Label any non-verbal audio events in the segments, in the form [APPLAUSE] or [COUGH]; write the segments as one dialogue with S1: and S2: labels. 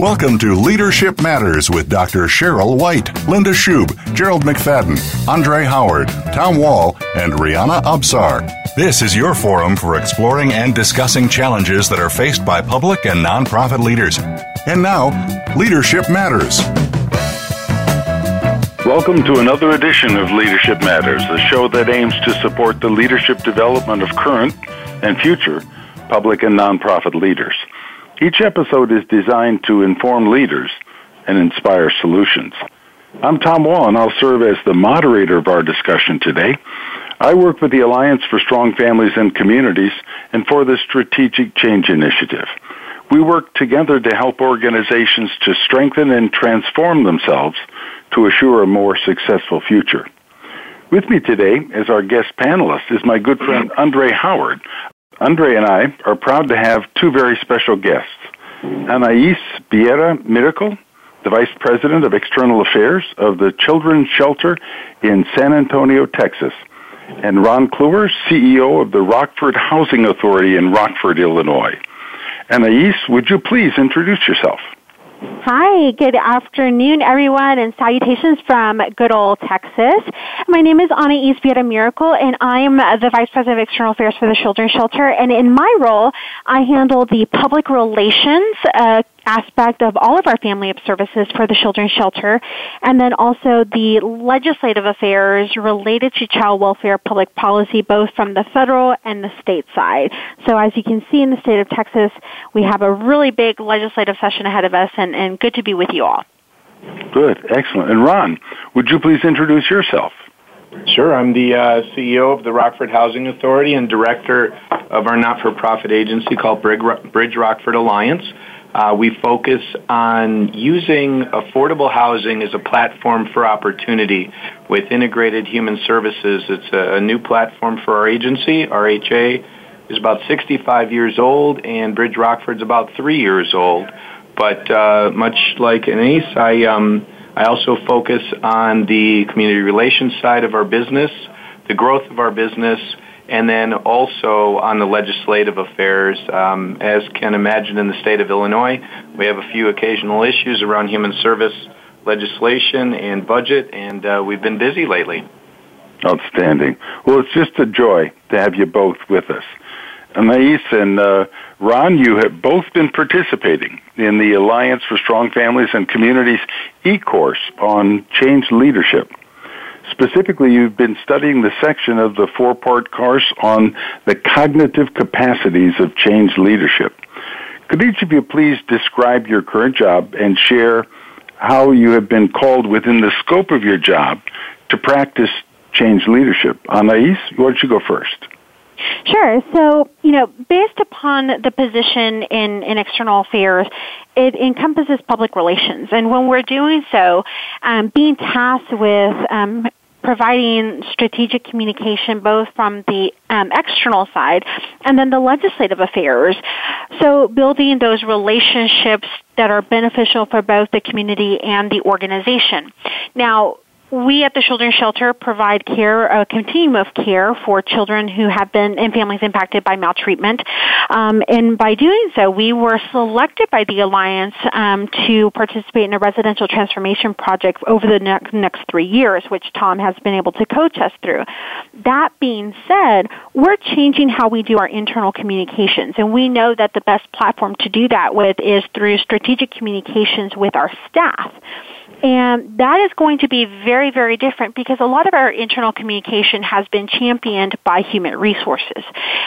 S1: Welcome to Leadership Matters with Dr. Cheryl White, Linda Schub, Gerald McFadden, Andre Howard, Tom Wall, and Rihanna Absar. This is your forum for exploring and discussing challenges that are faced by public and nonprofit leaders. And now, Leadership Matters.
S2: Welcome to another edition of Leadership Matters, the show that aims to support the leadership development of current and future public and nonprofit leaders. Each episode is designed to inform leaders and inspire solutions. I'm Tom Wall, and I'll serve as the moderator of our discussion today. I work with the Alliance for Strong Families and Communities and for the Strategic Change Initiative. We work together to help organizations to strengthen and transform themselves to assure a more successful future. With me today as our guest panelist is my good friend Andre Howard, Andre and I are proud to have two very special guests. Anais Biera Miracle, the Vice President of External Affairs of the Children's Shelter in San Antonio, Texas, and Ron Clewer, CEO of the Rockford Housing Authority in Rockford, Illinois. Anais, would you please introduce yourself?
S3: Hi, good afternoon, everyone, and salutations from good old Texas. My name is Anais Biera Miracle, and I'm the Vice President of External Affairs for the Children's Shelter. And in my role, I handle the public relations uh, aspect of all of our family of services for the Children's Shelter, and then also the legislative affairs related to child welfare public policy, both from the federal and the state side. So as you can see in the state of Texas, we have a really big legislative session ahead of us, and, and good to be with you all.
S2: Good, excellent. And Ron, would you please introduce yourself?
S4: Sure. I'm the uh, CEO of the Rockford Housing Authority and director of our not-for-profit agency called Bridge Rockford Alliance. Uh, we focus on using affordable housing as a platform for opportunity with integrated human services. It's a, a new platform for our agency. RHA is about 65 years old, and Bridge Rockford's about three years old. But uh, much like Anais, I um, I also focus on the community relations side of our business, the growth of our business, and then also on the legislative affairs. Um, as can imagine in the state of Illinois, we have a few occasional issues around human service legislation and budget, and uh, we've been busy lately.
S2: Outstanding. Well, it's just a joy to have you both with us. Anais and uh, Ron, you have both been participating in the Alliance for Strong Families and Communities e-course on change leadership. Specifically, you've been studying the section of the four part course on the cognitive capacities of change leadership. Could each of you please describe your current job and share how you have been called within the scope of your job to practice change leadership? Anais, why don't you go first?
S3: Sure. So, you know, based upon the position in, in external affairs, it encompasses public relations. And when we're doing so, um, being tasked with um, providing strategic communication both from the um, external side and then the legislative affairs. So building those relationships that are beneficial for both the community and the organization. Now, we at the Children's Shelter provide care, a continuum of care for children who have been in families impacted by maltreatment. Um, and by doing so, we were selected by the Alliance um, to participate in a residential transformation project over the next three years, which Tom has been able to coach us through. That being said, we're changing how we do our internal communications, and we know that the best platform to do that with is through strategic communications with our staff. And that is going to be very, very different because a lot of our internal communication has been championed by human resources.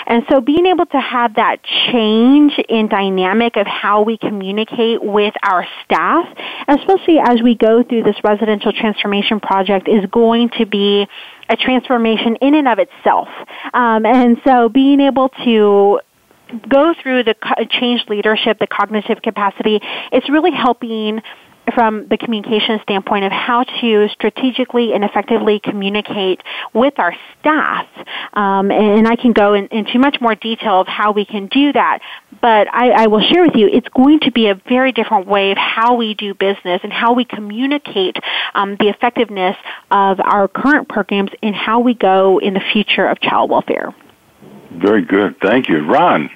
S3: And so being able to have that change in dynamic of how we communicate with our staff, especially as we go through this residential transformation project, is going to be a transformation in and of itself. Um, and so being able to go through the change leadership, the cognitive capacity, it's really helping from the communication standpoint of how to strategically and effectively communicate with our staff. Um, and I can go in, into much more detail of how we can do that. But I, I will share with you, it's going to be a very different way of how we do business and how we communicate um, the effectiveness of our current programs and how we go in the future of child welfare.
S2: Very good. Thank you. Ron.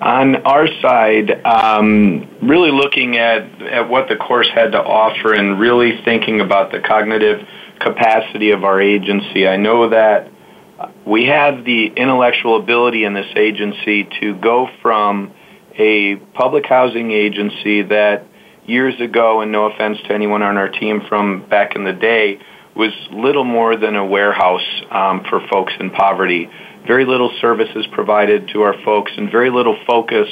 S4: On our side, um, really looking at, at what the course had to offer and really thinking about the cognitive capacity of our agency. I know that we have the intellectual ability in this agency to go from a public housing agency that years ago, and no offense to anyone on our team from back in the day, was little more than a warehouse um, for folks in poverty very little services provided to our folks, and very little focus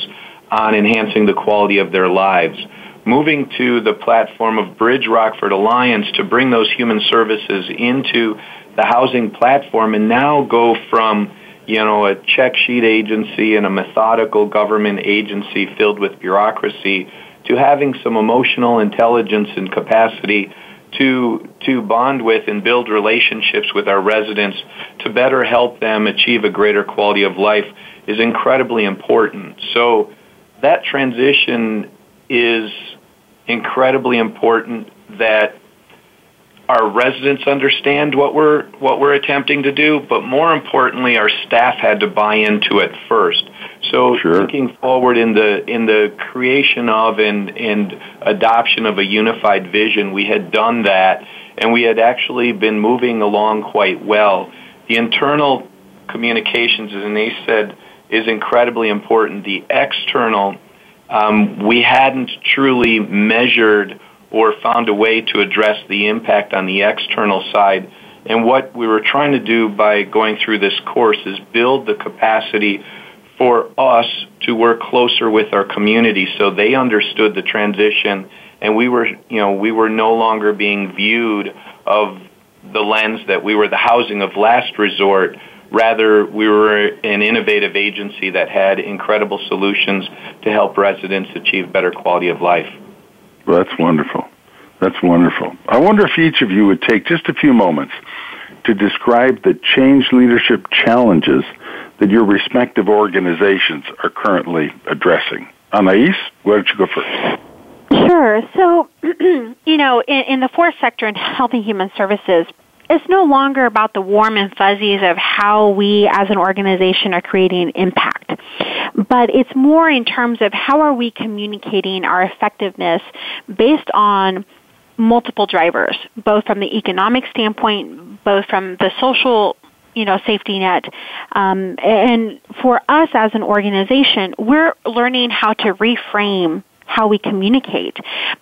S4: on enhancing the quality of their lives. Moving to the platform of Bridge Rockford Alliance to bring those human services into the housing platform and now go from you know a check sheet agency and a methodical government agency filled with bureaucracy to having some emotional intelligence and capacity to to bond with and build relationships with our residents to better help them achieve a greater quality of life is incredibly important. So that transition is incredibly important that our residents understand what we're what we're attempting to do, but more importantly, our staff had to buy into it first. So sure. thinking forward in the in the creation of and and adoption of a unified vision, we had done that, and we had actually been moving along quite well. The internal communications, as Anais said, is incredibly important. The external, um, we hadn't truly measured or found a way to address the impact on the external side. And what we were trying to do by going through this course is build the capacity for us to work closer with our community so they understood the transition and we were you know we were no longer being viewed of the lens that we were the housing of last resort rather we were an innovative agency that had incredible solutions to help residents achieve better quality of life
S2: well, that's wonderful. That's wonderful. I wonder if each of you would take just a few moments to describe the change leadership challenges that your respective organizations are currently addressing. Anais, why don't you go first?
S3: Sure. So, [CLEARS THROAT] you know, in, in the fourth sector in health and human services, it's no longer about the warm and fuzzies of how we as an organization are creating impact, but it's more in terms of how are we communicating our effectiveness based on multiple drivers, both from the economic standpoint, both from the social you know safety net. Um, and for us as an organization we're learning how to reframe how we communicate.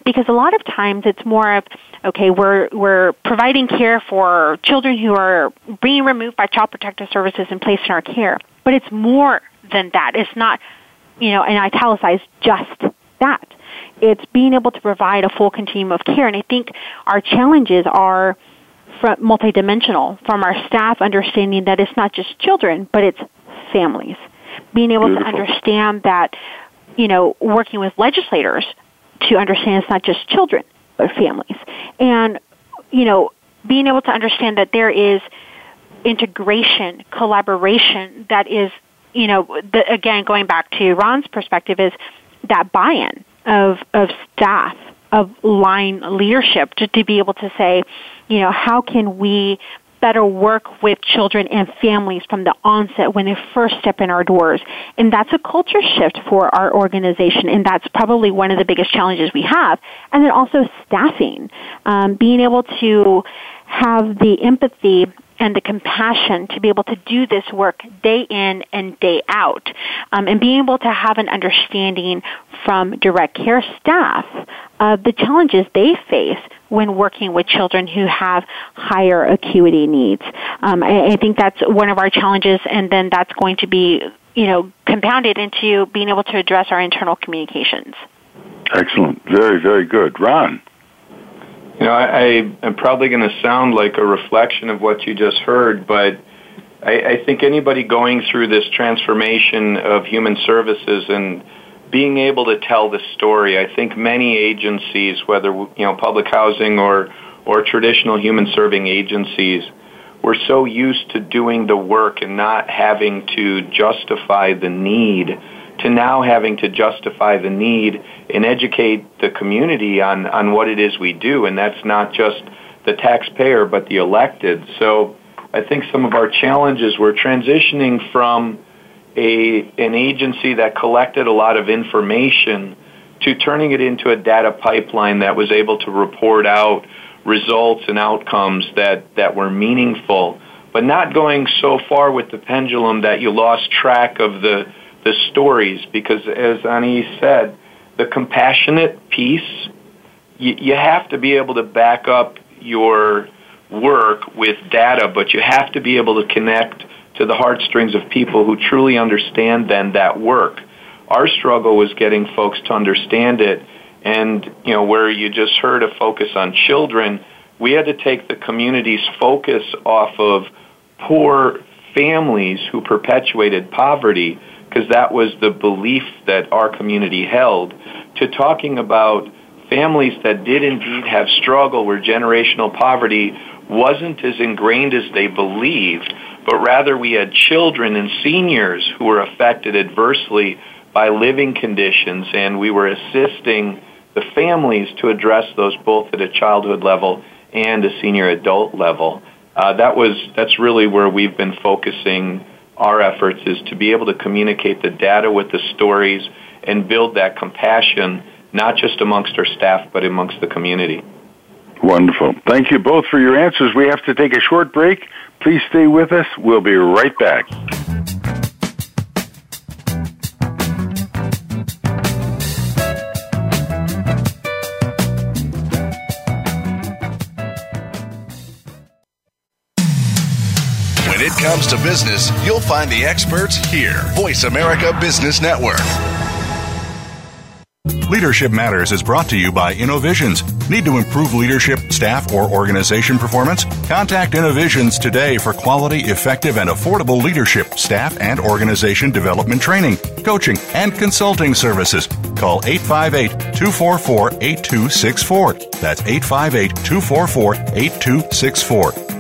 S3: Because a lot of times it's more of okay we're we're providing care for children who are being removed by child protective services and placed in our care. But it's more than that. It's not you know and italicize just that. It's being able to provide a full continuum of care. And i think our challenges are from multidimensional from our staff understanding that it's not just children but it's families being able Beautiful. to understand that you know, working with legislators to understand it's not just children, but families. And, you know, being able to understand that there is integration, collaboration that is, you know, the, again, going back to Ron's perspective, is that buy-in of, of staff, of line leadership to, to be able to say, you know, how can we better work with children and families from the onset when they first step in our doors. And that's a culture shift for our organization, and that's probably one of the biggest challenges we have. And then also staffing, um, being able to have the empathy and the compassion to be able to do this work day in and day out, um, and being able to have an understanding from direct care staff of the challenges they face when working with children who have higher acuity needs. Um, I, I think that's one of our challenges, and then that's going to be, you know, compounded into being able to address our internal communications.
S2: Excellent. Very, very good. Ron.
S4: You know, I, I'm probably going to sound like a reflection of what you just heard, but I, I think anybody going through this transformation of human services and being able to tell the story, I think many agencies, whether you know public housing or or traditional human serving agencies, we're so used to doing the work and not having to justify the need to now having to justify the need and educate the community on, on what it is we do. And that's not just the taxpayer, but the elected. So I think some of our challenges were transitioning from a, an agency that collected a lot of information to turning it into a data pipeline that was able to report out results and outcomes that, that were meaningful, but not going so far with the pendulum that you lost track of the the stories because, as Ani said, the compassionate piece, you, you have to be able to back up your work with data, but you have to be able to connect to the heartstrings of people who truly understand then that work. Our struggle was getting folks to understand it, and you know where you just heard a focus on children, we had to take the community's focus off of poor families who perpetuated poverty because that was the belief that our community held, to talking about families that did indeed have struggle where generational poverty wasn't as ingrained as they believed, but rather we had children and seniors who were affected adversely by living conditions, and we were assisting the families to address those both at a childhood level and a senior adult level. Uh, that was that's really where we've been focusing our efforts is to be able to communicate the data with the stories and build that compassion, not just amongst our staff, but amongst the community.
S2: Wonderful. Thank you both for your answers. We have to take a short break. Please stay with us. We'll be right back.
S1: Comes to business, you'll find the experts here. Voice America Business Network. Leadership Matters is brought to you by Innovisions. Need to improve leadership, staff, or organization performance? Contact Innovisions today for quality, effective, and affordable leadership, staff, and organization development training, coaching, and consulting services. Call 858 244 8264. That's 858 244 8264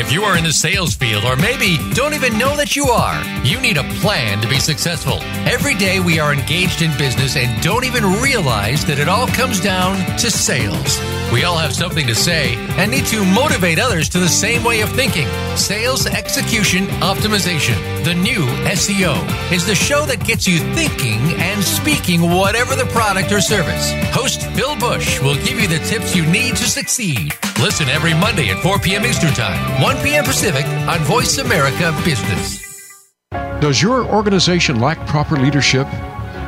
S5: If you are in the sales field or maybe don't even know that you are, you need a plan to be successful. Every day we are engaged in business and don't even realize that it all comes down to sales. We all have something to say and need to motivate others to the same way of thinking. Sales Execution Optimization, the new SEO, is the show that gets you thinking and speaking whatever the product or service. Host Bill Bush will give you the tips you need to succeed. Listen every Monday at 4 p.m. Eastern Time, 1 p.m. Pacific on Voice America Business.
S6: Does your organization lack proper leadership?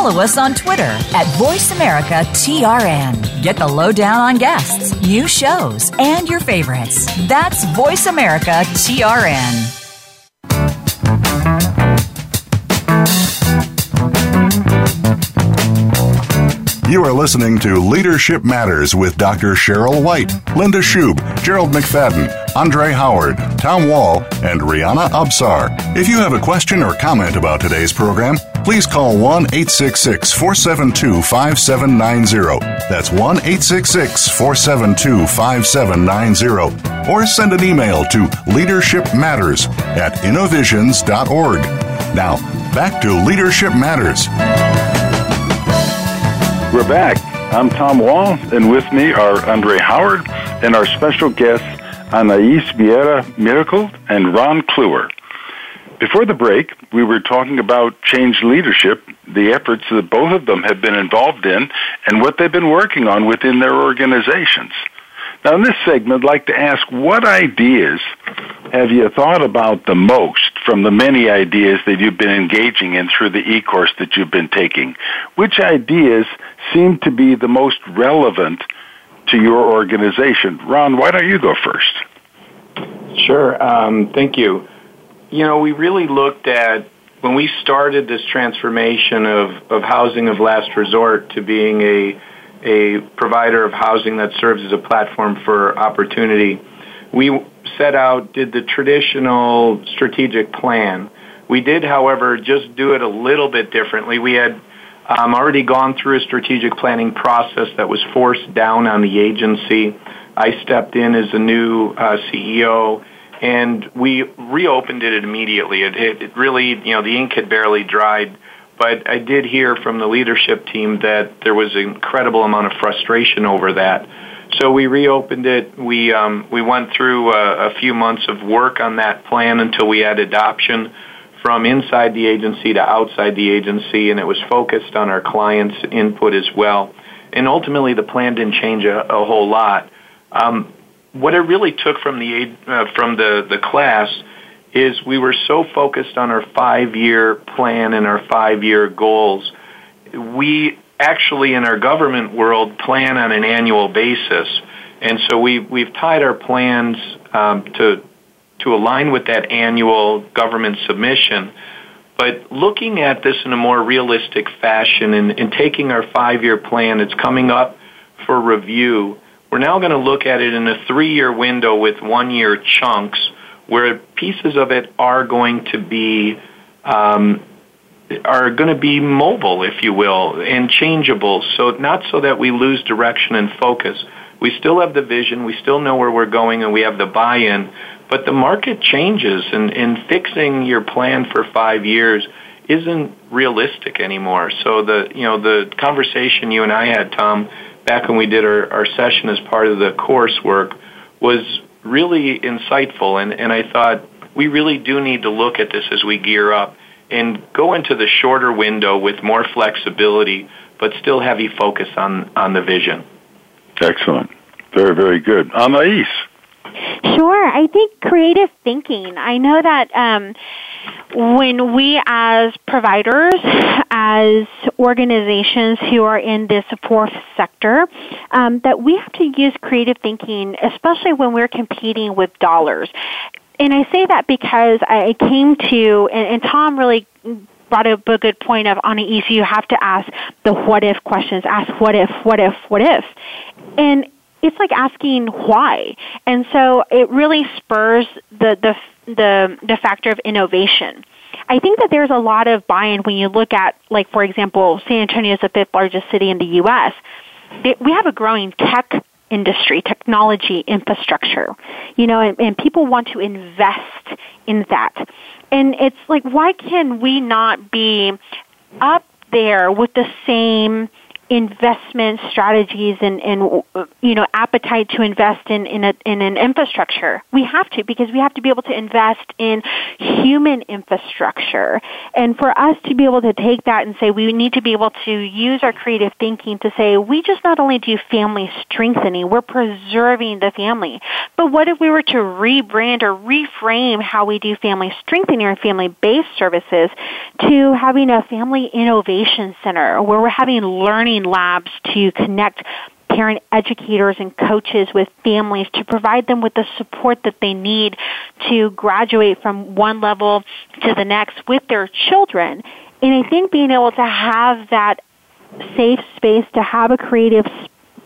S7: follow us on Twitter at VoiceAmericaTRN. Get the lowdown on guests, new shows, and your favorites. That's VoiceAmericaTRN.
S1: You are listening to Leadership Matters with Dr. Cheryl White, Linda Schub, Gerald McFadden, Andre Howard, Tom Wall, and Rihanna Absar. If you have a question or comment about today's program, please call 1 866 472 5790. That's 1 866 472 5790. Or send an email to leadershipmatters at innovisions.org. Now, back to Leadership Matters.
S2: We're back. I'm Tom Wall, and with me are Andre Howard and our special guests, Anais Vieira Miracle and Ron Clewer. Before the break, we were talking about change leadership, the efforts that both of them have been involved in, and what they've been working on within their organizations. Now, in this segment, I'd like to ask what ideas have you thought about the most from the many ideas that you've been engaging in through the e course that you've been taking? Which ideas seem to be the most relevant to your organization? Ron, why don't you go first?
S4: Sure. Um, thank you. You know, we really looked at when we started this transformation of, of housing of last resort to being a a provider of housing that serves as a platform for opportunity. We set out, did the traditional strategic plan. We did, however, just do it a little bit differently. We had um, already gone through a strategic planning process that was forced down on the agency. I stepped in as a new uh, CEO and we reopened it immediately. It, it, it really, you know, the ink had barely dried, but I did hear from the leadership team that there was an incredible amount of frustration over that. So we reopened it. We um, we went through a, a few months of work on that plan until we had adoption from inside the agency to outside the agency, and it was focused on our clients' input as well. And ultimately, the plan didn't change a, a whole lot. Um, what it really took from the uh, from the the class is we were so focused on our five year plan and our five year goals. We actually, in our government world, plan on an annual basis, and so we we've tied our plans um, to to align with that annual government submission. But looking at this in a more realistic fashion and, and taking our five year plan, it's coming up for review we're now going to look at it in a three year window with one year chunks where pieces of it are going to be um, are going to be mobile, if you will, and changeable. So not so that we lose direction and focus. We still have the vision, we still know where we're going, and we have the buy-in. But the market changes, and, and fixing your plan for five years isn't realistic anymore. So the you know the conversation you and I had, Tom, back when we did our, our session as part of the coursework was really insightful. And, and I thought we really do need to look at this as we gear up and go into the shorter window with more flexibility, but still heavy focus on, on the vision.
S2: Excellent. Very, very good. Anais.
S3: Sure. I think creative thinking. I know that um, when we as providers, as organizations who are in this fourth sector, um, that we have to use creative thinking, especially when we're competing with dollars. And I say that because I came to, and, and Tom really brought up a good point of on an you have to ask the what if questions. Ask what if, what if, what if. And it's like asking why. And so it really spurs the, the, the, the factor of innovation. I think that there's a lot of buy-in when you look at, like, for example, San Antonio is the fifth largest city in the U.S. We have a growing tech industry, technology infrastructure, you know, and, and people want to invest in that. And it's like, why can we not be up there with the same investment strategies and, and you know appetite to invest in in, a, in an infrastructure. We have to because we have to be able to invest in human infrastructure, and for us to be able to take that and say we need to be able to use our creative thinking to say we just not only do family strengthening, we're preserving the family, but what if we were to rebrand or reframe how we do family strengthening or family based services to having a family innovation center where we're having learning labs to connect parent educators and coaches with families to provide them with the support that they need to graduate from one level to the next with their children. And I think being able to have that safe space to have a creative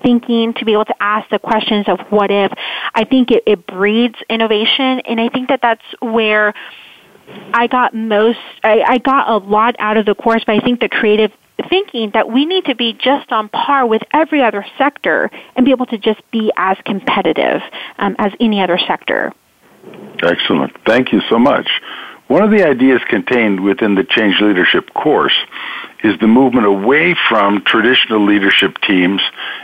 S3: thinking, to be able to ask the questions of what if, I think it, it breeds innovation. And I think that that's where I got most, I, I got a lot out of the course, but I think the creative thinking that we need to be just on par with every other sector and be able to just be as competitive um, as any other sector.
S2: Excellent. Thank you so much. One of the ideas contained within the Change Leadership course is the movement away from traditional leadership teams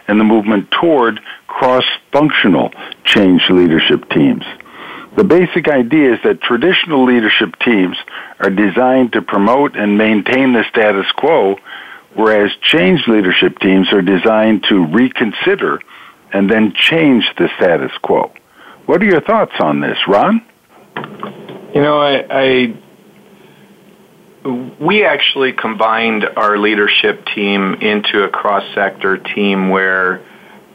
S2: and the movement toward cross-functional change leadership teams. The basic idea is that traditional leadership teams are designed to promote and maintain the status quo, whereas change leadership teams are designed to reconsider and then change the status quo. What are your thoughts on this, Ron?
S4: You know, I, I we actually combined our leadership team into a cross sector team where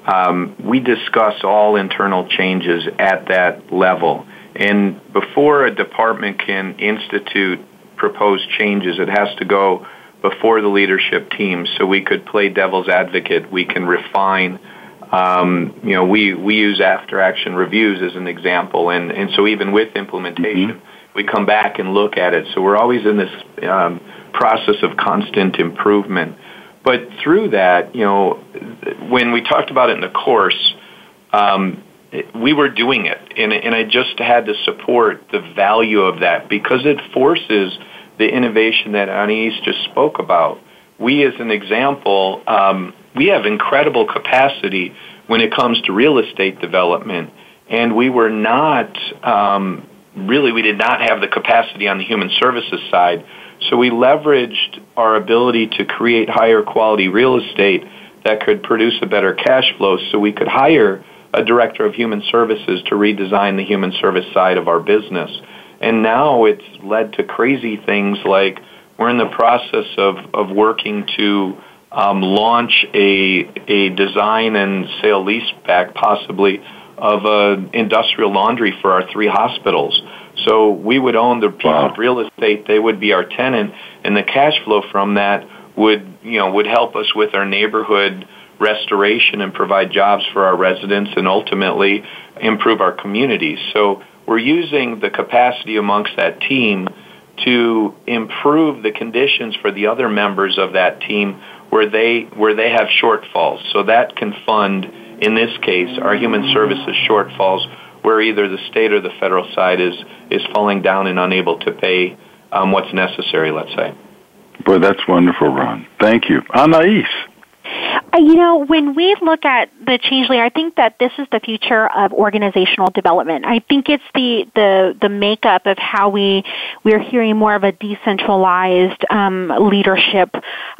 S4: um, we discuss all internal changes at that level. And before a department can institute proposed changes, it has to go before the leadership team so we could play devil's advocate. We can refine. Um, you know, we, we use after action reviews as an example. And, and so even with implementation, mm-hmm we come back and look at it. So we're always in this um, process of constant improvement. But through that, you know, when we talked about it in the course, um, we were doing it, and, and I just had to support the value of that because it forces the innovation that Anais just spoke about. We, as an example, um, we have incredible capacity when it comes to real estate development, and we were not um, really we did not have the capacity on the human services side. So we leveraged our ability to create higher quality real estate that could produce a better cash flow so we could hire a director of human services to redesign the human service side of our business. And now it's led to crazy things like we're in the process of, of working to um, launch a, a design and sale lease back possibly of an industrial laundry for our three hospitals. So we would own the piece wow. of real estate; they would be our tenant, and the cash flow from that would, you know, would help us with our neighborhood restoration and provide jobs for our residents, and ultimately improve our communities. So we're using the capacity amongst that team to improve the conditions for the other members of that team where they where they have shortfalls. So that can fund in this case, our human services shortfalls where either the state or the federal side is, is falling down and unable to pay um, what's necessary, let's say.
S2: Boy, that's wonderful, Ron. Thank you. Anais.
S3: Uh, you know, when we look at the change I think that this is the future of organizational development. I think it's the the the makeup of how we we're hearing more of a decentralized um, leadership,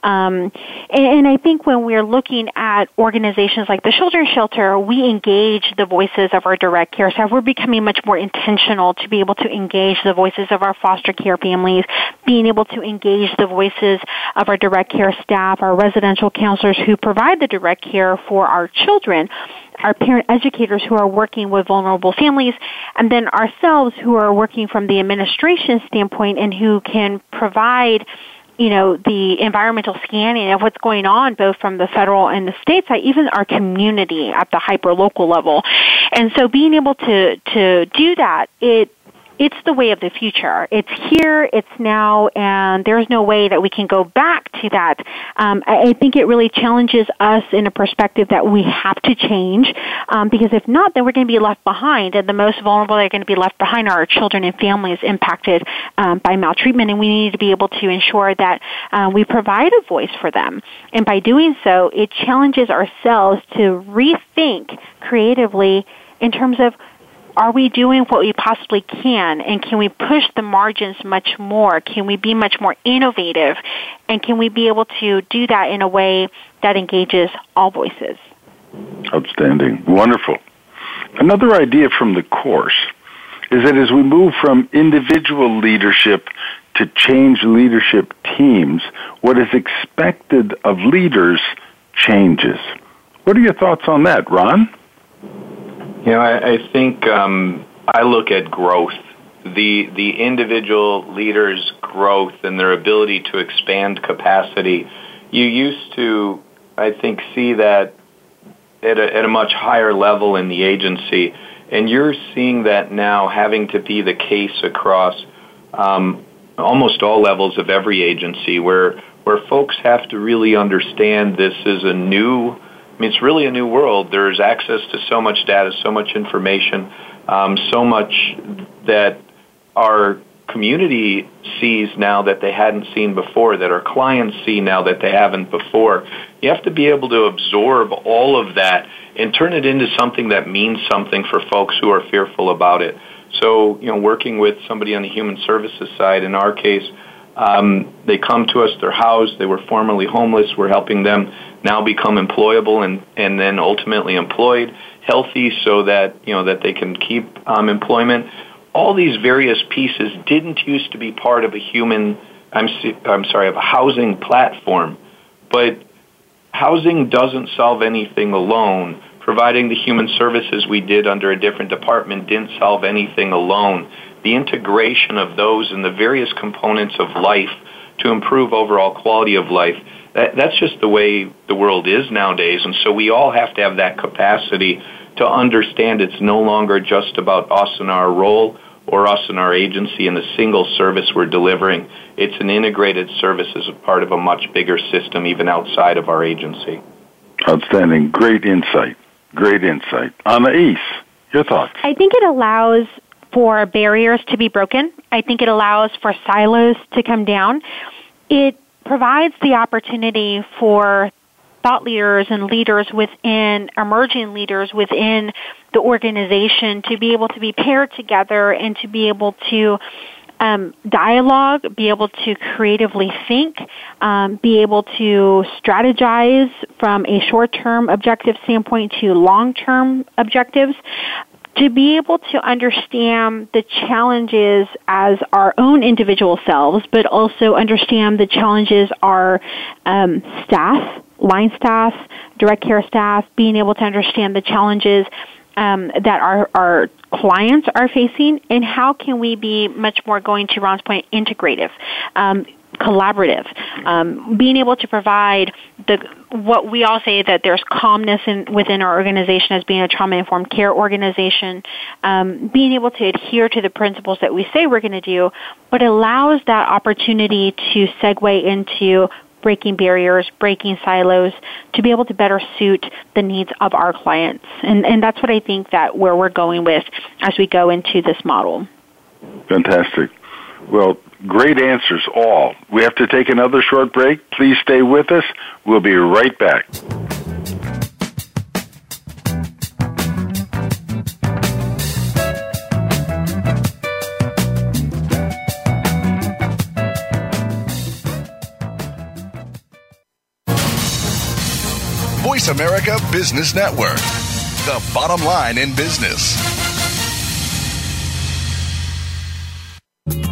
S3: um, and, and I think when we're looking at organizations like the Children's Shelter, we engage the voices of our direct care staff. We're becoming much more intentional to be able to engage the voices of our foster care families, being able to engage the voices of our direct care staff, our residential counselors who provide the direct care for our children, our parent educators who are working with vulnerable families, and then ourselves who are working from the administration standpoint and who can provide you know, the environmental scanning of what's going on both from the federal and the state side, even our community at the hyper local level. And so being able to, to do that, it it's the way of the future. It's here, it's now, and there's no way that we can go back to that. Um, I, I think it really challenges us in a perspective that we have to change, um, because if not, then we're going to be left behind, and the most vulnerable that are going to be left behind are our children and families impacted um, by maltreatment, and we need to be able to ensure that uh, we provide a voice for them. And by doing so, it challenges ourselves to rethink creatively in terms of are we doing what we possibly can and can we push the margins much more? Can we be much more innovative? And can we be able to do that in a way that engages all voices?
S2: Outstanding. Wonderful. Another idea from the course is that as we move from individual leadership to change leadership teams, what is expected of leaders changes. What are your thoughts on that, Ron?
S4: You know, I, I think um, I look at growth, the the individual leaders' growth and their ability to expand capacity. You used to, I think, see that at a, at a much higher level in the agency, and you're seeing that now having to be the case across um, almost all levels of every agency, where where folks have to really understand this is a new I mean, it's really a new world. There's access to so much data, so much information, um, so much that our community sees now that they hadn't seen before, that our clients see now that they haven't before. You have to be able to absorb all of that and turn it into something that means something for folks who are fearful about it. So, you know, working with somebody on the human services side, in our case, um, they come to us, they're housed, they were formerly homeless, we're helping them now become employable and, and then ultimately employed, healthy so that, you know, that they can keep um, employment. All these various pieces didn't used to be part of a human, I'm, I'm sorry, of a housing platform, but housing doesn't solve anything alone. Providing the human services we did under a different department didn't solve anything alone. The integration of those and the various components of life to improve overall quality of life, that, that's just the way the world is nowadays. And so we all have to have that capacity to understand it's no longer just about us and our role or us and our agency and the single service we're delivering. It's an integrated service as a part of a much bigger system, even outside of our agency.
S2: Outstanding. Great insight. Great insight. Anais, your thoughts?
S3: I think it allows for barriers to be broken. I think it allows for silos to come down. It provides the opportunity for thought leaders and leaders within emerging leaders within the organization to be able to be paired together and to be able to um, dialogue, be able to creatively think, um, be able to strategize from a short-term objective standpoint to long-term objectives, to be able to understand the challenges as our own individual selves, but also understand the challenges our um, staff, line staff, direct care staff, being able to understand the challenges um, that our, our clients are facing, and how can we be much more going to Ron's point, integrative. Um, collaborative, um, being able to provide the what we all say that there's calmness in, within our organization as being a trauma informed care organization, um, being able to adhere to the principles that we say we're going to do, but allows that opportunity to segue into breaking barriers, breaking silos to be able to better suit the needs of our clients. And, and that's what I think that where we're going with as we go into this model.
S2: Fantastic. Well, great answers all. We have to take another short break. Please stay with us. We'll be right back.
S1: Voice America Business Network, the bottom line in business.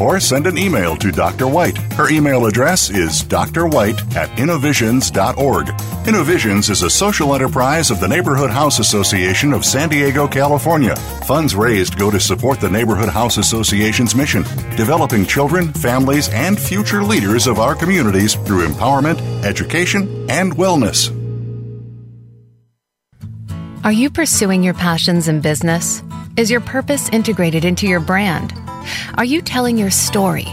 S1: or send an email to Dr. White. Her email address is drwhite at innovisions.org. Innovisions is a social enterprise of the Neighborhood House Association of San Diego, California. Funds raised go to support the Neighborhood House Association's mission, developing children, families, and future leaders of our communities through empowerment, education, and wellness.
S8: Are you pursuing your passions in business? Is your purpose integrated into your brand? Are you telling your story?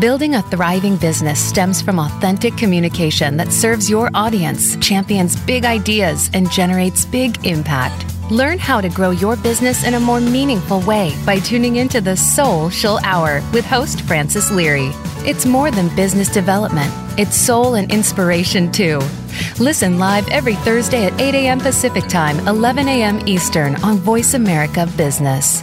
S8: Building a thriving business stems from authentic communication that serves your audience, champions big ideas, and generates big impact. Learn how to grow your business in a more meaningful way by tuning into the Soulcial Hour with host Francis Leary. It's more than business development, it's soul and inspiration too. Listen live every Thursday at 8 a.m. Pacific Time, 11 a.m. Eastern on Voice America Business.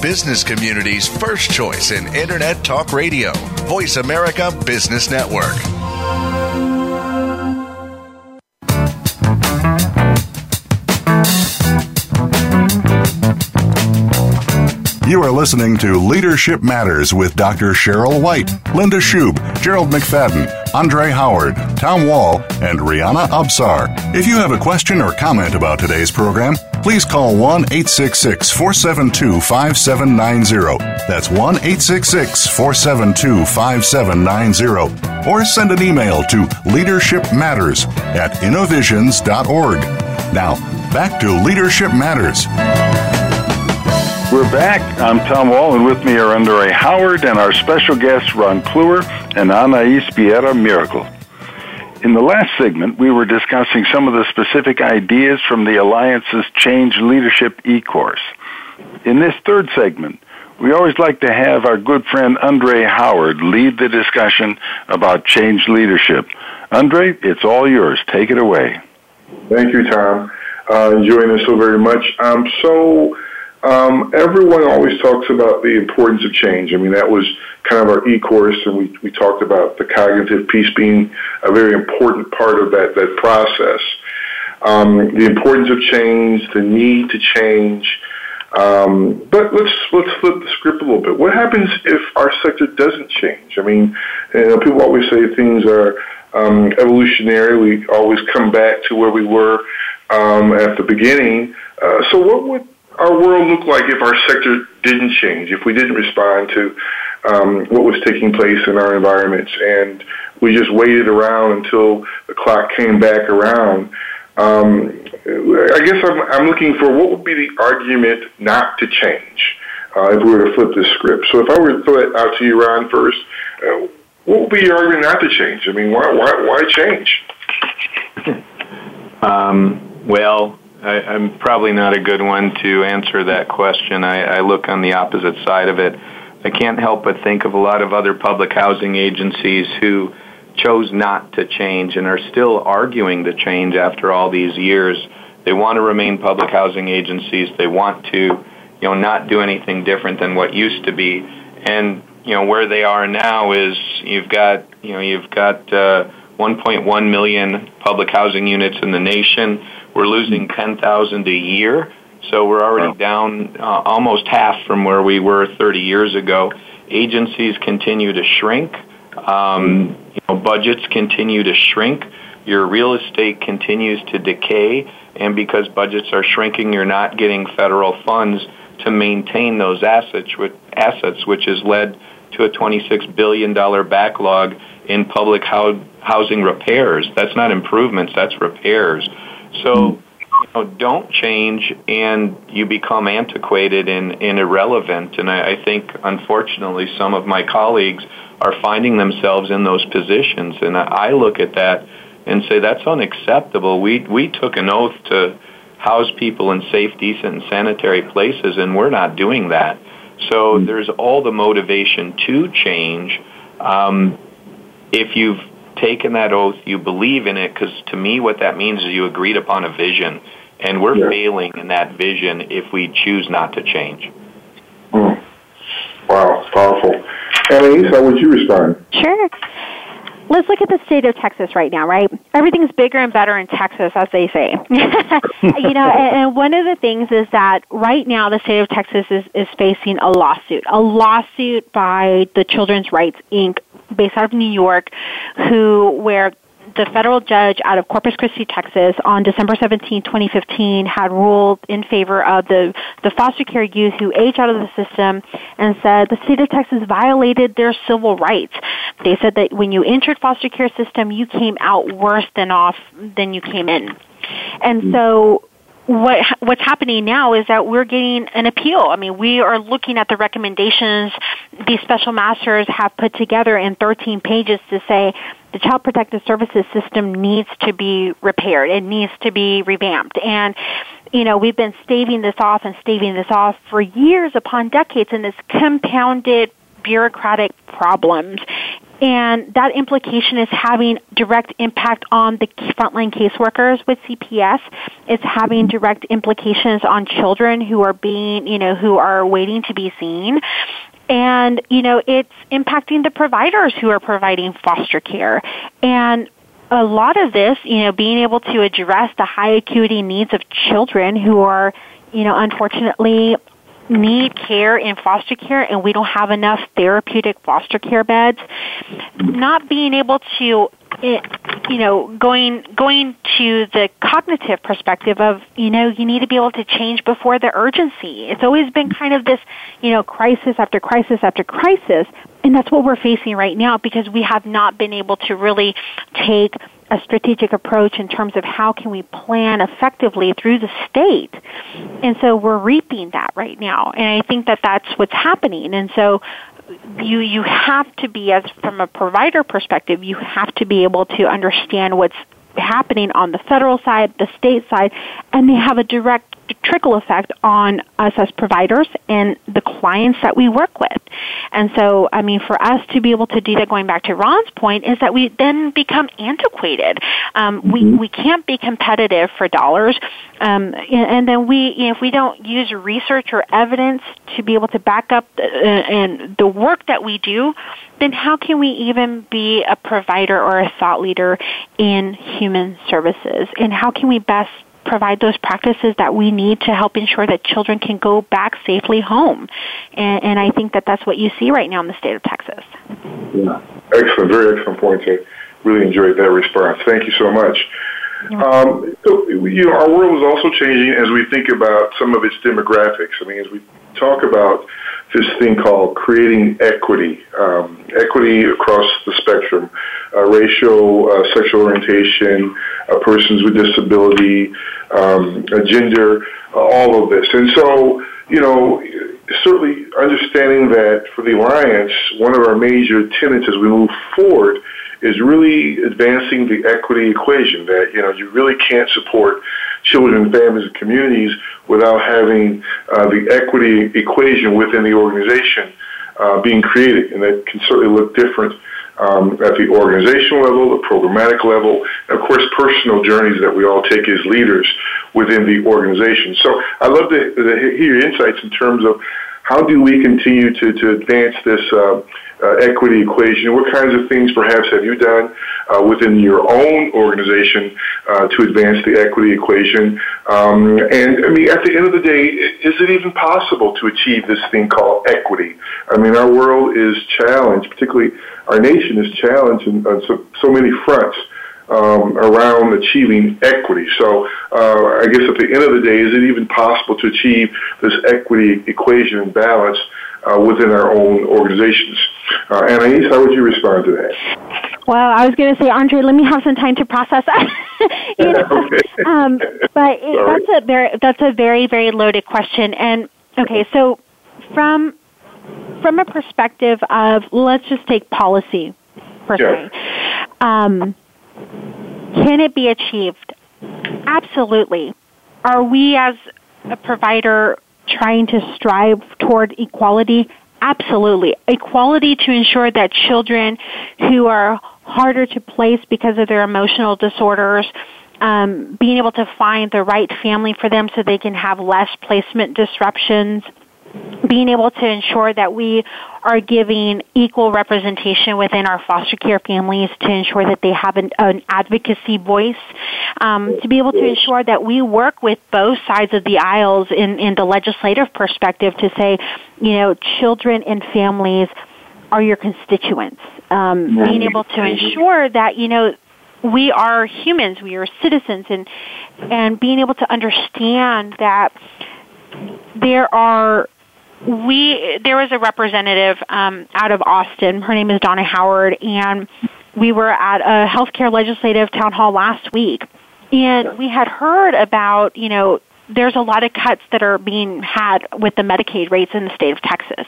S9: business
S1: community's first choice in Internet Talk Radio, Voice America Business Network. You are listening to Leadership Matters with Dr. Cheryl White, Linda Schub, Gerald McFadden, Andre Howard, Tom Wall, and Rihanna Absar. If you have a question or comment about today's program, please call 1 866 472 5790. That's 1 866 472 5790. Or send an email to leadershipmatters at innovisions.org. Now, back to Leadership Matters.
S2: We're back. I'm Tom Wall, and with me are Andre Howard and our special guests, Ron Clewer and Anais Biera Miracle. In the last segment, we were discussing some of the specific ideas from the Alliance's Change Leadership e-course. In this third segment, we always like to have our good friend Andre Howard lead the discussion about change leadership. Andre, it's all yours. Take it away.
S10: Thank you, Tom. Uh, enjoying this so very much. Um, so, um, everyone always talks about the importance of change. I mean, that was kind of our e-course, and we, we talked about the cognitive piece being a very important part of that, that process. Um, the importance of change, the need to change. Um, but let's let's flip the script a little bit. What happens if our sector doesn't change? I mean, you know, people always say things are um, evolutionary. We always come back to where we were um, at the beginning. Uh, so, what would our world look like if our sector didn't change, if we didn't respond to um, what was taking place in our environments, and we just waited around until the clock came back around? Um, I guess I'm, I'm looking for what would be the argument not to change uh, if we were to flip this script. So if I were to throw it out to you, Ron, first, uh, what would be your argument not to change? I mean, why why, why change? [LAUGHS]
S4: um, well, I, I'm probably not a good one to answer that question. I, I look on the opposite side of it. I can't help but think of a lot of other public housing agencies who chose not to change and are still arguing to change after all these years. They want to remain public housing agencies. They want to, you know, not do anything different than what used to be. And you know where they are now is you've got you know you've got uh, 1.1 million public housing units in the nation. We're losing 10,000 a year, so we're already down uh, almost half from where we were 30 years ago. Agencies continue to shrink. Um, you know, budgets continue to shrink. Your real estate continues to decay, and because budgets are shrinking, you're not getting federal funds to maintain those assets, which, assets, which has led to a $26 billion backlog in public housing repairs. That's not improvements, that's repairs. So, you know, don't change and you become antiquated and, and irrelevant. And I, I think, unfortunately, some of my colleagues are finding themselves in those positions. And I look at that and say that's unacceptable. We, we took an oath to house people in safe, decent, and sanitary places, and we're not doing that. So there's all the motivation to change. Um, if you've taken that oath, you believe in it, because to me, what that means is you agreed upon a vision, and we're yeah. failing in that vision if we choose not to change.
S10: Mm. Wow, powerful. Elise, how would you respond?
S3: Sure let's look at the state of Texas right now, right? Everything's bigger and better in Texas, as they say. [LAUGHS] you know, and, and one of the things is that right now the state of Texas is, is facing a lawsuit, a lawsuit by the Children's Rights Inc. based out of New York, who where the federal judge out of Corpus Christi, Texas, on December 17, 2015, had ruled in favor of the, the foster care youth who age out of the system and said the state of Texas violated their civil rights. They said that when you entered foster care system, you came out worse than off than you came in. And hmm. so what what's happening now is that we're getting an appeal. I mean, we are looking at the recommendations these special masters have put together in 13 pages to say the child protective services system needs to be repaired. It needs to be revamped. And you know, we've been staving this off and staving this off for years upon decades and it's compounded bureaucratic problems and that implication is having direct impact on the frontline caseworkers with CPS. It's having direct implications on children who are being, you know, who are waiting to be seen. And, you know, it's impacting the providers who are providing foster care. And a lot of this, you know, being able to address the high acuity needs of children who are, you know, unfortunately need care in foster care and we don't have enough therapeutic foster care beds, not being able to it, you know, going going to the cognitive perspective of, you know, you need to be able to change before the urgency. It's always been kind of this, you know, crisis after crisis after crisis, and that's what we're facing right now because we have not been able to really take a strategic approach in terms of how can we plan effectively through the state. And so we're reaping that right now. And I think that that's what's happening. And so you you have to be as from a provider perspective you have to be able to understand what's happening on the federal side the state side and they have a direct trickle effect on us as providers and the clients that we work with. And so, I mean, for us to be able to do that, going back to Ron's point, is that we then become antiquated. Um, mm-hmm. We we can't be competitive for dollars, um, and, and, then we you know, if we don't use research or evidence to be able to back up the, uh, and the work that we do, then how can we even be a provider or a thought leader in human services? And how can we best provide those practices that we need to help ensure that children can go back safely home. And, and I think that that's what you see right now in the state of Texas.
S10: Yeah. Excellent, very excellent point. I really enjoyed that response. Thank you so much. Um, you know, our world is also changing as we think about some of its demographics. I mean, as we talk about this thing called creating equity, um, equity across the spectrum, uh, racial, uh, sexual orientation, uh, persons with disability, um, gender, uh, all of this. And so, you know, certainly understanding that for the Alliance, one of our major tenets as we move forward is really advancing the equity equation that, you know, you really can't support children, families, and communities without having uh, the equity equation within the organization uh, being created. And that can certainly look different um, at the organizational level, the programmatic level, and of course, personal journeys that we all take as leaders within the organization. So I'd love to, to hear your insights in terms of how do we continue to, to advance this uh, uh, equity equation? What kinds of things perhaps have you done uh, within your own organization uh, to advance the equity equation? Um, and I mean, at the end of the day, is it even possible to achieve this thing called equity? I mean, our world is challenged, particularly our nation is challenged on so, so many fronts um, around achieving equity. So uh, I guess at the end of the day, is it even possible to achieve this equity equation and balance uh, within our own organizations? Uh, Anais, how would you respond to that?
S3: Well, I was going to say, Andre, let me have some time to process that. [LAUGHS] [LAUGHS] you know, okay. um, but it, that's a very that's a very very loaded question. And okay, so from from a perspective of let's just take policy per se. Um, can it be achieved? Absolutely. Are we as a provider trying to strive toward equality? Absolutely. Equality to ensure that children who are harder to place because of their emotional disorders, um, being able to find the right family for them so they can have less placement disruptions, being able to ensure that we are giving equal representation within our foster care families to ensure that they have an, an advocacy voice, um, to be able to ensure that we work with both sides of the aisles in, in the legislative perspective to say, you know, children and families are your constituents. Um, being able to ensure that, you know, we are humans, we are citizens, and and being able to understand that there are we there was a representative um, out of Austin. Her name is Donna Howard, and we were at a healthcare legislative town hall last week, and we had heard about you know there's a lot of cuts that are being had with the Medicaid rates in the state of Texas,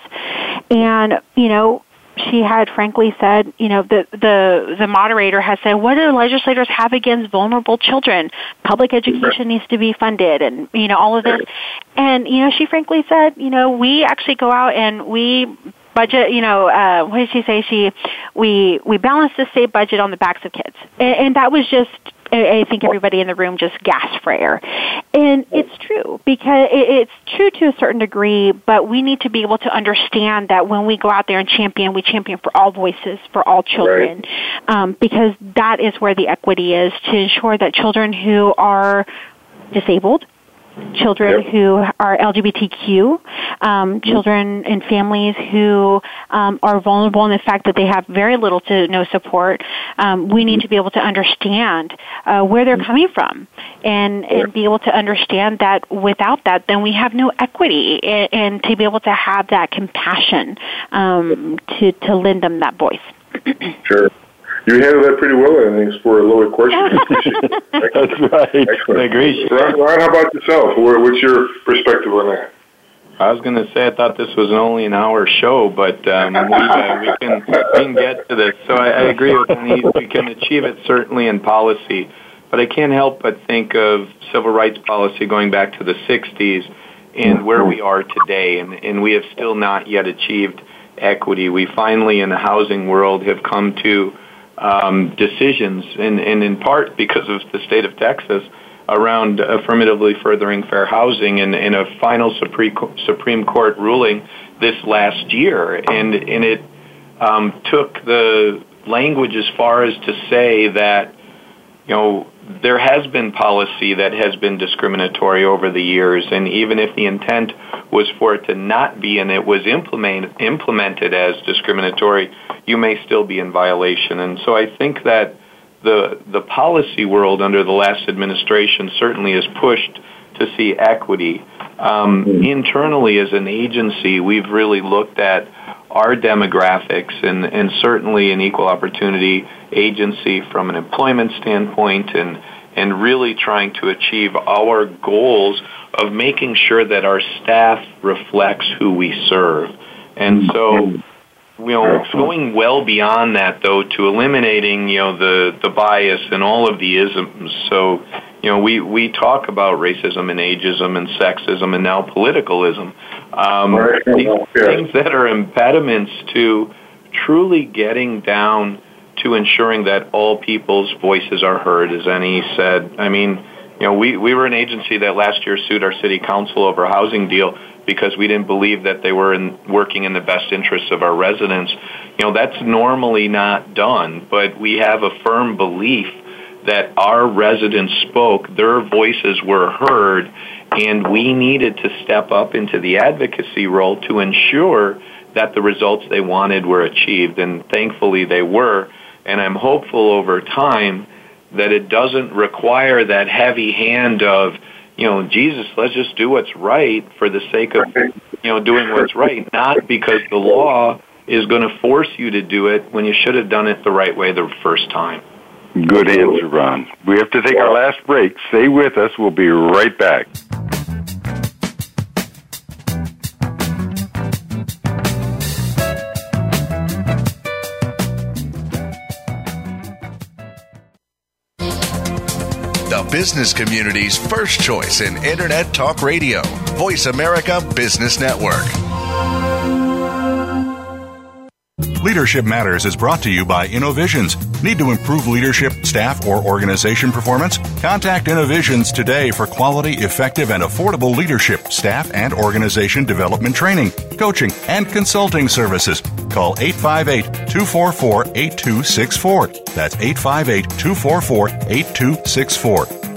S3: and you know she had frankly said, you know, the the the moderator has said, what do legislators have against vulnerable children? Public education needs to be funded, and you know all of this. And you know, she frankly said, you know, we actually go out and we budget you know uh what did she say she we we balance the state budget on the backs of kids and, and that was just I think everybody in the room just gasped for air. And it's true because it's true to a certain degree, but we need to be able to understand that when we go out there and champion, we champion for all voices, for all children, right. um, because that is where the equity is to ensure that children who are disabled, children
S10: Yep.
S3: who are LGBTQ, um, children and families who um, are vulnerable in the fact that they have very little to no support. Um, we need to be able to understand uh, where they're coming from and, and be able to understand that without that, then we have no equity and, and to be able to have that compassion um, to, to lend them that voice. [CLEARS THROAT]
S10: Sure. You handled that pretty well, I think, for a lower question. [LAUGHS]
S2: That's right.
S10: Excellent.
S4: I agree.
S10: Ron, Ron, how about yourself? What's your perspective on that?
S4: I was going to say I thought this was only an hour show, but um, we, uh, we can we can get to this. So I, I agree with Denise. We can achieve it certainly in policy, but I can't help but think of civil rights policy going back to the '60s and where we are today, and, and we have still not yet achieved equity. We finally, in the housing world, have come to um, decisions, and, and in part because of the state of Texas around affirmatively furthering fair housing in, in a final Supreme, Supreme Court ruling this last year. And, and it um, took the language as far as to say that, you know, there has been policy that has been discriminatory over the years, and even if the intent was for it to not be and it was implement, implemented as discriminatory, you may still be in violation. And so I think that the the policy world under the last administration certainly has pushed to see equity. Um, internally, as an agency, we've really looked at our demographics and, and certainly an equal opportunity agency from an employment standpoint and and really trying to achieve our goals of making sure that our staff reflects who we serve. And so you know, going well beyond that though to eliminating, you know, the, the bias and all of the isms. So, you know, we, we talk about racism and ageism and sexism and now politicalism. Um,
S10: Right.
S4: these things that are impediments to truly getting down to ensuring that all people's voices are heard, as Annie said. I mean, you know, we, we were an agency that last year sued our city council over a housing deal because we didn't believe that they were in, working in the best interests of our residents. You know, that's normally not done, but we have a firm belief that our residents spoke, their voices were heard, and we needed to step up into the advocacy role to ensure that the results they wanted were achieved, and thankfully they were. And I'm hopeful over time that it doesn't require that heavy hand of, you know, Jesus, let's just do what's right for the sake of, you know, doing what's right, not because the law is going to force you to do it when you should have done it the right way the first time.
S2: Good answer, Ron. We have to take our last break. Stay with us. We'll be right back.
S11: Business community's first choice in Internet Talk Radio. Voice America Business Network.
S1: Leadership Matters is brought to you by Innovisions. Need to improve leadership, staff, or organization performance? Contact Innovisions today for quality, effective, and affordable leadership, staff, and organization development training, coaching, and consulting services. Call 858 244 8264. That's 858 244 8264.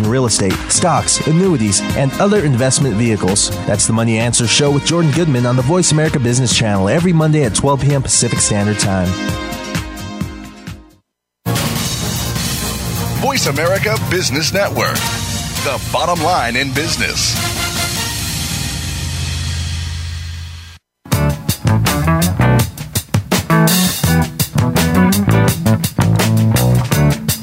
S12: in real estate, stocks, annuities, and other investment vehicles. That's the Money Answer Show with Jordan Goodman on the Voice America Business Channel every Monday at 12 p.m. Pacific Standard Time.
S11: Voice America Business Network, the bottom line in business.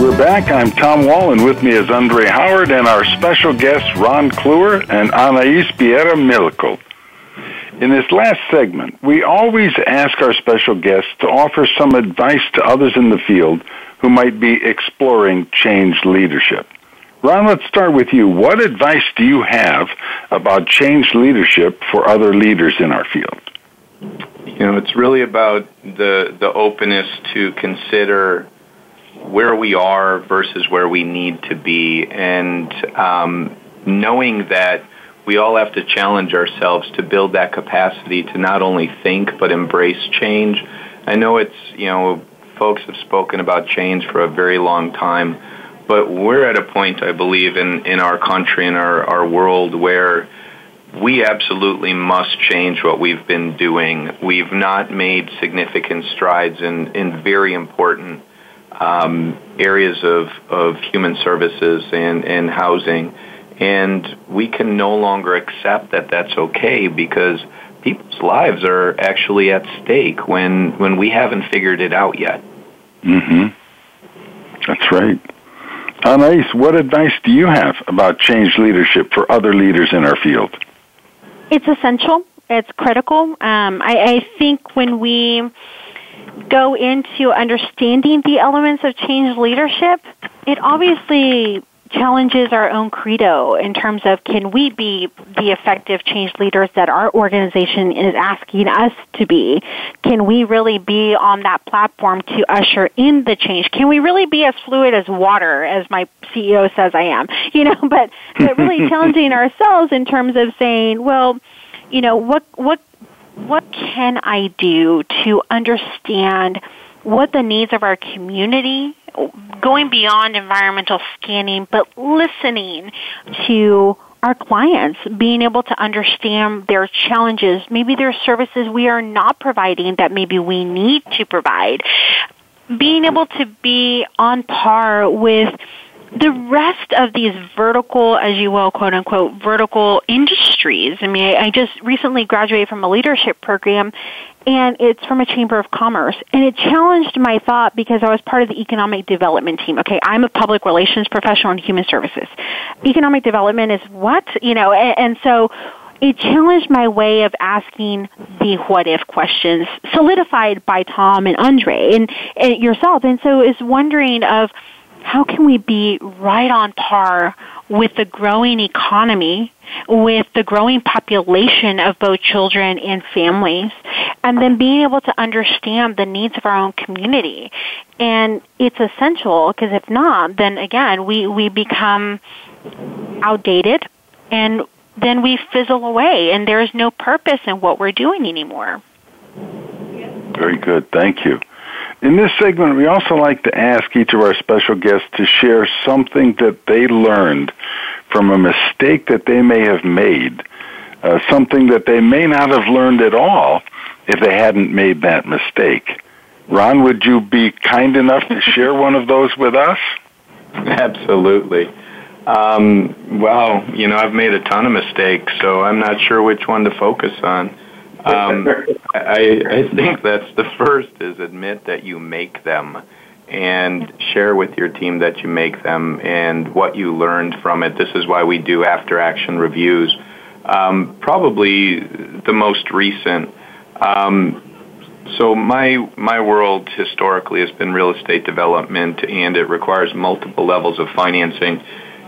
S2: We're back. I'm Tom Wall, and with me is Andre Howard and our special guests Ron Clewer and Anais Biera Miracle. In this last segment, we always ask our special guests to offer some advice to others in the field who might be exploring change leadership. Ron, let's start with you. What advice do you have about change leadership for other leaders in our field?
S4: You know, it's really about the the openness to consider where we are versus where we need to be, and um, knowing that we all have to challenge ourselves to build that capacity to not only think but embrace change. I know it's, you know, folks have spoken about change for a very long time, but we're at a point, I believe, in, in our country and our, our world where we absolutely must change what we've been doing. We've not made significant strides in, in very important um, areas of, of human services and, and housing. And we can no longer accept that that's okay because people's lives are actually at stake when, when we haven't figured it out yet.
S2: Mm-hmm. That's right. Anais, what advice do you have about change leadership for other leaders in our field?
S3: It's essential. It's critical. Um, I, I think when we go into understanding the elements of change leadership, it obviously challenges our own credo in terms of can we be the effective change leaders that our organization is asking us to be? Can we really be on that platform to usher in the change? Can we really be as fluid as water as my CEO says I am? [LAUGHS] You know, but, but really [LAUGHS] challenging ourselves in terms of saying, well, you know, what, what what can I do to understand what the needs of our community, going beyond environmental scanning, but listening to our clients, being able to understand their challenges, maybe their services we are not providing that maybe we need to provide, being able to be on par with the rest of these vertical, as you will, quote unquote, vertical industries. I mean, I, I just recently graduated from a leadership program and it's from a chamber of commerce. And it challenged my thought because i was part of the economic development team. Okay i'm a public relations professional in human services. Economic development is what you know and, and so it challenged my way of asking the what if questions solidified by tom and andre and, and yourself. And so is wondering of how can we be right on par with the growing economy, with the growing population of both children and families, and then being able to understand the needs of our own community. And it's essential because if not, then again, we, we become outdated and then we fizzle away and there's no purpose in what we're doing anymore.
S2: Very good. Thank you. In this segment, we also like to ask each of our special guests to share something that they learned from a mistake that they may have made, uh, something that they may not have learned at all if they hadn't made that mistake. Ron, would you be kind enough to [LAUGHS] share one of those with us?
S4: Absolutely. Um, well, you know, I've made a ton of mistakes, so I'm not sure which one to focus on. Um, [LAUGHS] I, I think that's the first is admit that you make them and share with your team that you make them and what you learned from it. This is why we do after action reviews. Um, probably the most recent. Um, so my my world historically has been real estate development, and it requires multiple levels of financing.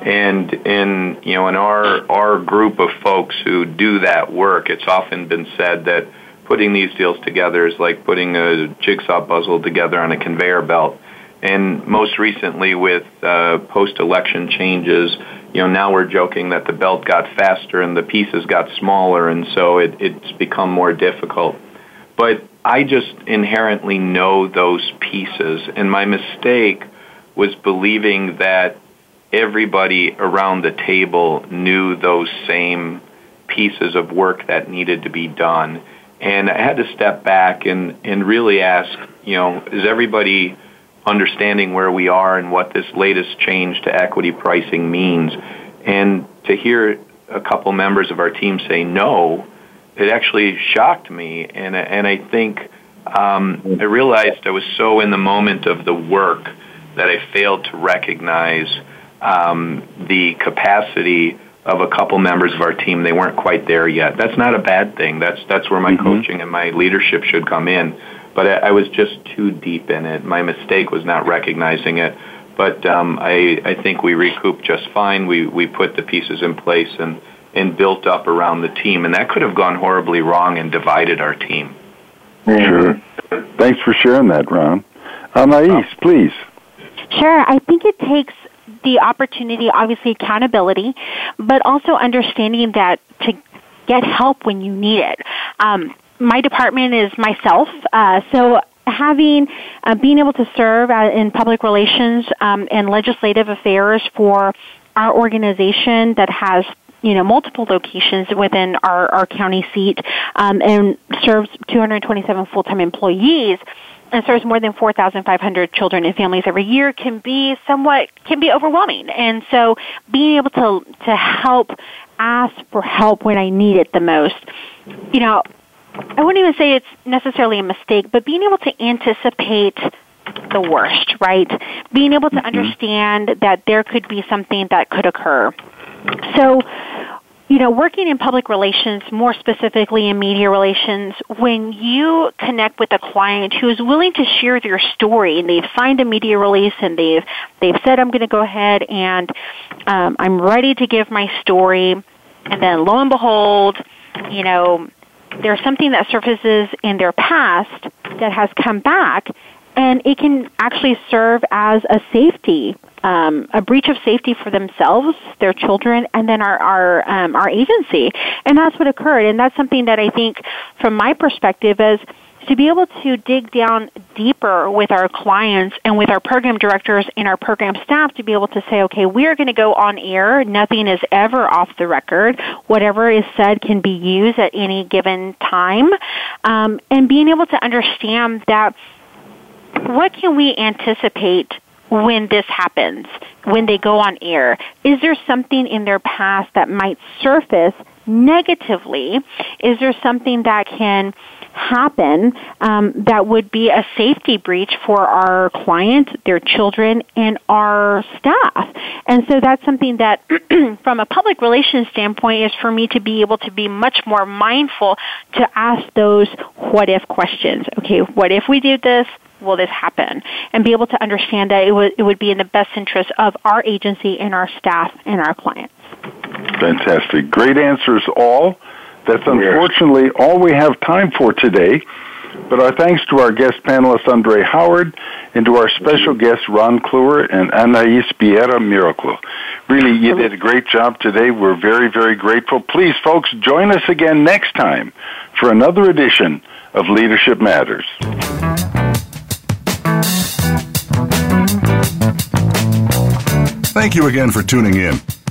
S4: And in you know in our our group of folks who do that work, it's often been said that putting these deals together is like putting a jigsaw puzzle together on a conveyor belt. And most recently, with uh, post-election changes, you know, now we're joking that the belt got faster and the pieces got smaller, and so it, it's become more difficult. But I just inherently know those pieces, and my mistake was believing that everybody around the table knew those same pieces of work that needed to be done. And I had to step back and, and really ask, you know, is everybody understanding where we are and what this latest change to equity pricing means? And to hear a couple members of our team say no, it actually shocked me. And, and I think um, I realized I was so in the moment of the work that I failed to recognize um, the capacity of a couple members of our team. They weren't quite there yet. That's not a bad thing. That's that's where my mm-hmm. coaching and my leadership should come in. But I, I was just too deep in it. My mistake was not recognizing it. But um, I I think we recouped just fine. We we put the pieces in place and and built up around the team, and that could have gone horribly wrong and divided our team.
S2: Sure. Thanks for sharing that, Ron. Anais, please.
S3: Sure. I think it takes the opportunity, obviously accountability, but also understanding that to get help when you need it. Um, my department is myself, uh, so having uh, being able to serve uh, in public relations um, and legislative affairs for our organization that has you know multiple locations within our, our county seat um, and serves 227 full-time employees and serves more than 4,500 children and families every year can be somewhat can be overwhelming. And so being able to to help ask for help when I need it the most, you know, I wouldn't even say it's necessarily a mistake, but being able to anticipate the worst, right? Being able to mm-hmm. understand that there could be something that could occur. So you know, working in public relations, more specifically in media relations, when you connect with a client who is willing to share their story and they've signed a media release and they've they've said I'm going to go ahead and um, I'm ready to give my story, and then lo and behold, you know, there's something that surfaces in their past that has come back, and it can actually serve as a safety um, a breach of safety for themselves, their children, and then our our um, our agency. And that's what occurred. And that's something that I think, from my perspective, is to be able to dig down deeper with our clients and with our program directors and our program staff to be able to say, okay, we are going to go on air. Nothing is ever off the record. Whatever is said can be used at any given time. Um, and being able to understand that what can we anticipate when this happens, when they go on air? Is there something in their past that might surface negatively? Is there something that can happen um, that would be a safety breach for our client, their children, and our staff. And so that's something that, [CLEARS THROAT] from a public relations standpoint, is for me to be able to be much more mindful to ask those what if questions. Okay, what if we did this? will this happen? And be able to understand that it would, it would be in the best interest of our agency and our staff and our clients.
S2: Fantastic. Great answers all. That's unfortunately all we have time for today. But our thanks to our guest panelists, Andre Howard, and to our special guests, Ron Clewer and Anais Biera Miracle. Really, you did a great job today. We're very, very grateful. Please, folks, join us again next time for another edition of Leadership Matters.
S1: Thank you again for tuning in.